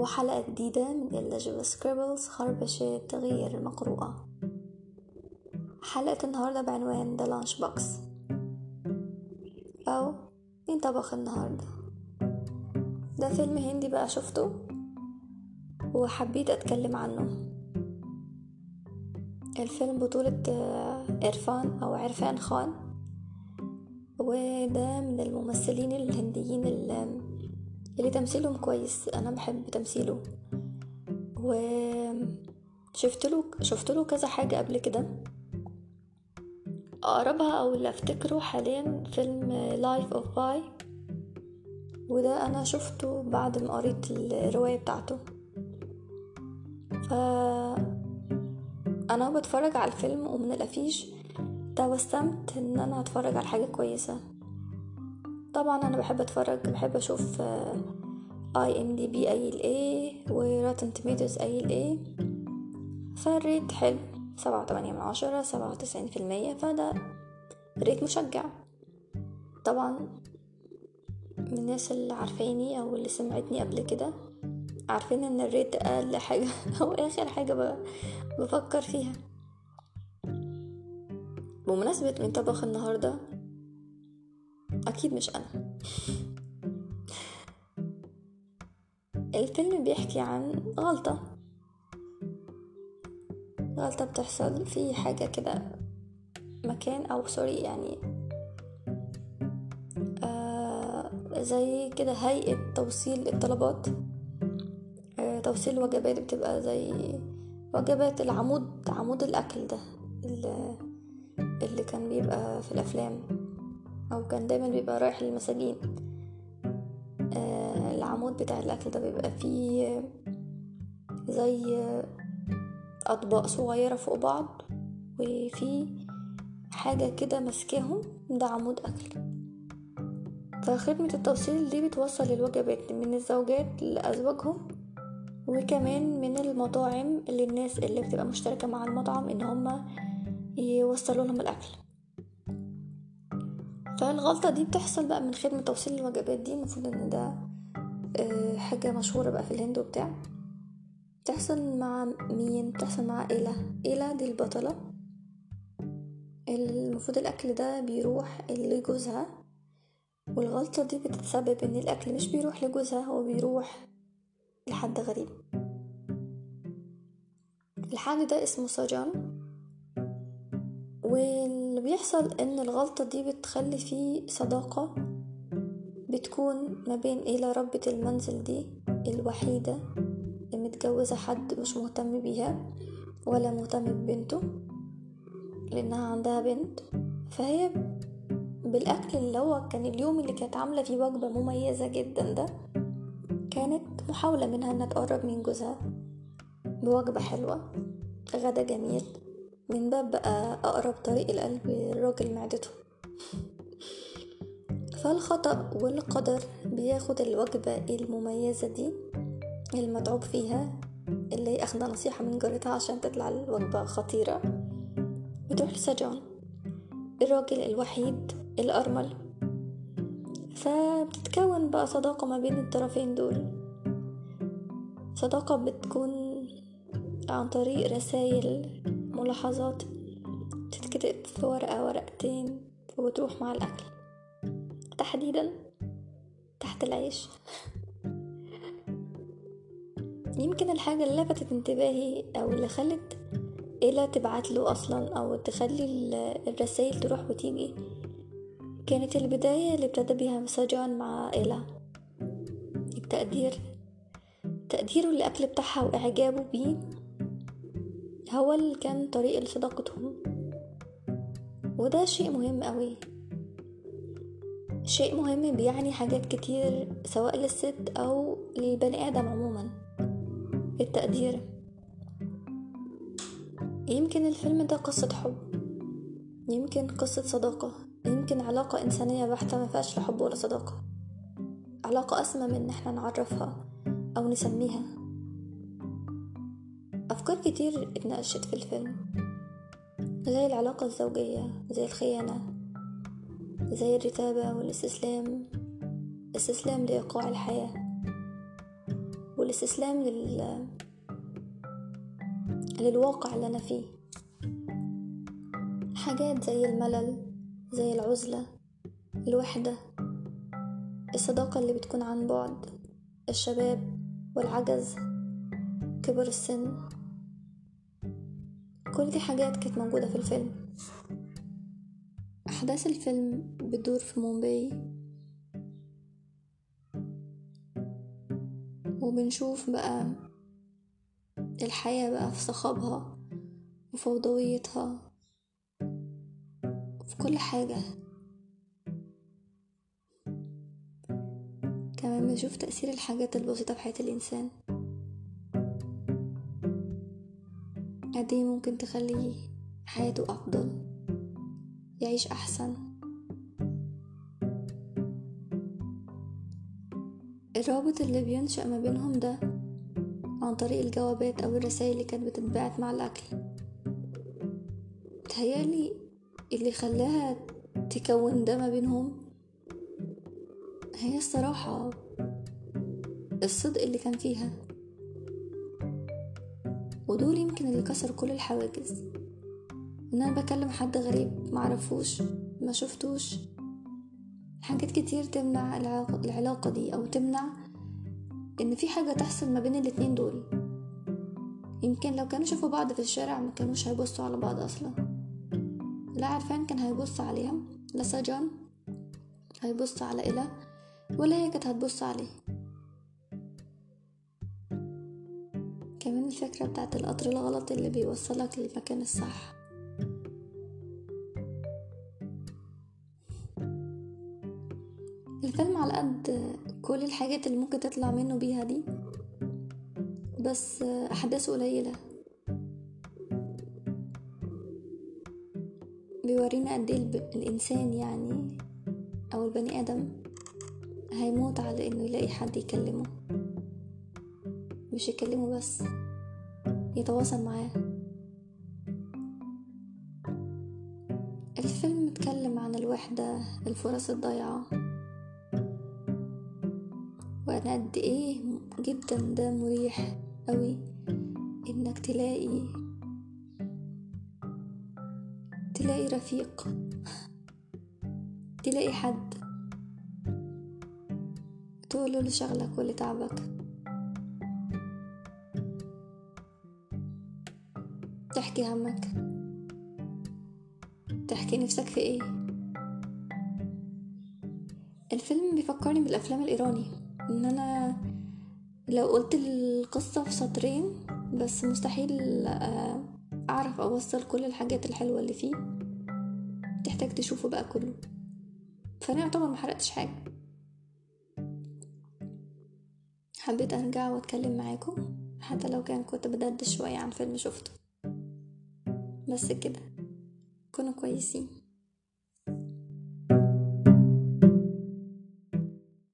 وحلقة جديدة من إلا سكريبلز خربشة غير مقروءة. حلقة النهاردة بعنوان The Lunch Box أو مين طبخ النهاردة. ده فيلم هندي بقى شفته؟ وحبيت أتكلم عنه. الفيلم بطولة إرفان أو عرفان خان. وده من الممثلين الهنديين اللي, اللي تمثيلهم كويس. أنا بحب تمثيله. وشفت له شفت له كذا حاجة قبل كده. أقربها أو اللي أفتكره حاليا فيلم Life of Pi وده أنا شفته بعد ما قريت الرواية بتاعته. ف أنا بتفرج على الفيلم ومن الأفيش توسمت إن أنا أتفرج على حاجة كويسة. طبعا أنا بحب أتفرج بحب أشوف IMDb قايل إيه و Rotten Tomatoes قايل إيه فال rate حلو سبعة وتمانية من عشرة سبعة وتسعين في المية فده rate مشجع. طبعا من الناس اللي عارفيني أو اللي سمعتني قبل كده عارفين إن ال rate أقل حاجة أو آخر حاجة بفكر فيها. بمناسبة من طبخ النهاردة أكيد مش أنا. الفيلم بيحكي عن غلطة. غلطة بتحصل في حاجة كده مكان أو سوري يعني آه زي كده هيئة توصيل الطلبات. آه توصيل الوجبات بتبقى زي وجبات العمود عمود الأكل ده اللي كان بيبقى في الأفلام. أو كان دايما بيبقى رايح للمساجين. آه العمود بتاع الأكل ده بيبقى فيه زي أطباق صغيرة فوق بعض وفي حاجة كده ماسكاهم ده عمود أكل. فخدمة التوصيل دي بتوصل الوجبات من الزوجات لأزواجهم وكمان من المطاعم اللي الناس اللي بتبقى مشتركة مع المطعم إن هما يوصلوا لهم الأكل. فالغلطة دي بتحصل بقى من خدمة توصيل الوجبات دي؟ المفروض إن ده حاجة مشهورة بقى في الهند وبتاع. بتحصل مع مين؟ بتحصل مع إيلا. إيلا دي البطلة. المفروض الأكل ده بيروح لجوزها. والغلطة دي بتتسبب إن الأكل مش بيروح لجوزها هو بيروح لحد غريب. الحد ده اسمه سجان. واللي بيحصل إن الغلطة دي بتخلي فيه صداقة بتكون ما بين إيلا ربة المنزل دي الوحيدة متجوزة حد مش مهتم بيها ولا مهتم ببنته لأنها عندها بنت. فهي بالأكل اللي هو كان اليوم اللي كانت عاملة فيه وجبة مميزة جدا ده كانت محاولة منها إنها تقرب من جوزها بوجبة حلوة غدا جميل. من باب بقى أقرب طريق القلب الراجل معدته. فالخطأ والقدر بياخد الوجبة المميزة دي المتعوب فيها اللي هي أخذ نصيحة من جارتها عشان تطلع الوجبة خطيرة. بتروح لسجان الراجل الوحيد الأرمل. فبتتكون بقى صداقة ما بين الطرفين دول. صداقة بتكون عن طريق رسائل ملاحظات تتكتب في ورقة ورقتين وبتروح مع الأكل. تحديدا تحت العيش. يمكن الحاجة اللي لفتت انتباهي أو اللي خلت إيلا تبعت له أصلا أو تخلي الرسائل تروح وتيجي كانت البداية اللي ابتدى بيها سجان مع إيلا. التقدير تقديره للأكل بتاعها وإعجابه بيه هو اللي كان طريق لصداقتهم. وده شيء مهم قوي. شيء مهم بيعني حاجات كتير سواء للست أو للبني آدم عموما. التقدير. يمكن الفيلم ده قصة حب. يمكن قصة صداقة. يمكن علاقة إنسانية بحتة ما فيهاش لا حب ولا صداقة. علاقة أسمى من إن إحنا نعرفها أو نسميها. أفكار كتير اتناقشت في الفيلم زي العلاقة الزوجية زي الخيانة زي الرتابة والاستسلام استسلام لإيقاع الحياة الاستسلام لل... للواقع اللي أنا فيه. حاجات زي الملل زي العزلة الوحدة الصداقة اللي بتكون عن بعد الشباب والعجز كبر السن. كل دي حاجات كانت موجودة في الفيلم. أحداث الفيلم بتدور في مومباي. وبنشوف بقى الحياة بقى في صخبها وفوضويتها في كل حاجة. كمان بنشوف تأثير الحاجات البسيطة في حياة الإنسان. قد إيه ممكن تخلي حياته أفضل؟ يعيش أحسن؟ الرابط اللي بينشأ ما بينهم ده عن طريق الجوابات أو الرسائل اللي كانت بتتبعت مع الأكل. تهيألي اللي خلاها تكون ده ما بينهم هي الصراحة الصدق اللي كان فيها. ودول يمكن اللي كسر كل الحواجز. إن أنا بكلم حد غريب معرفوش ما شفتوش. حاجات كتير تمنع العلاقة دي أو تمنع إن في حاجة تحصل ما بين الاتنين دول. يمكن لو كانوا شافوا بعض في الشارع ما كانوش هيبصوا على بعض أصلا. لا عرفان كان هيبص عليها لا سجان هيبص على إله ولا هي كانت هتبص عليه. كمان الفكرة بتاعت القطر الغلط اللي بيوصلك للمكان الصح. الفيلم على قد كل الحاجات اللي ممكن تطلع منه بيها دي بس أحداثه قليلة. بيورينا قد إيه الإنسان يعني أو البني آدم هيموت على إنه يلاقي حد يكلمه. مش يكلمه بس يتواصل معاه. الفيلم اتكلم عن الوحدة الفرص الضايعة. وأنا قد إيه جدا ده مريح أوي إنك تلاقي تلاقي رفيق تلاقي حد تقوله لشغلك ولتعبك. تحكي همك تحكي نفسك في إيه؟ الفيلم بيفكرني بالأفلام الإيراني إن أنا لو قلت القصة في سطرين بس مستحيل أعرف أوصل كل الحاجات الحلوة اللي فيه. تحتاج تشوفه بقى كله. فأنا يعتبر محرقتش حاجة. حبيت أرجع وأتكلم معاكم حتى لو كان كنت بدردش شوية عن فيلم شفته. بس كده كونوا كويسين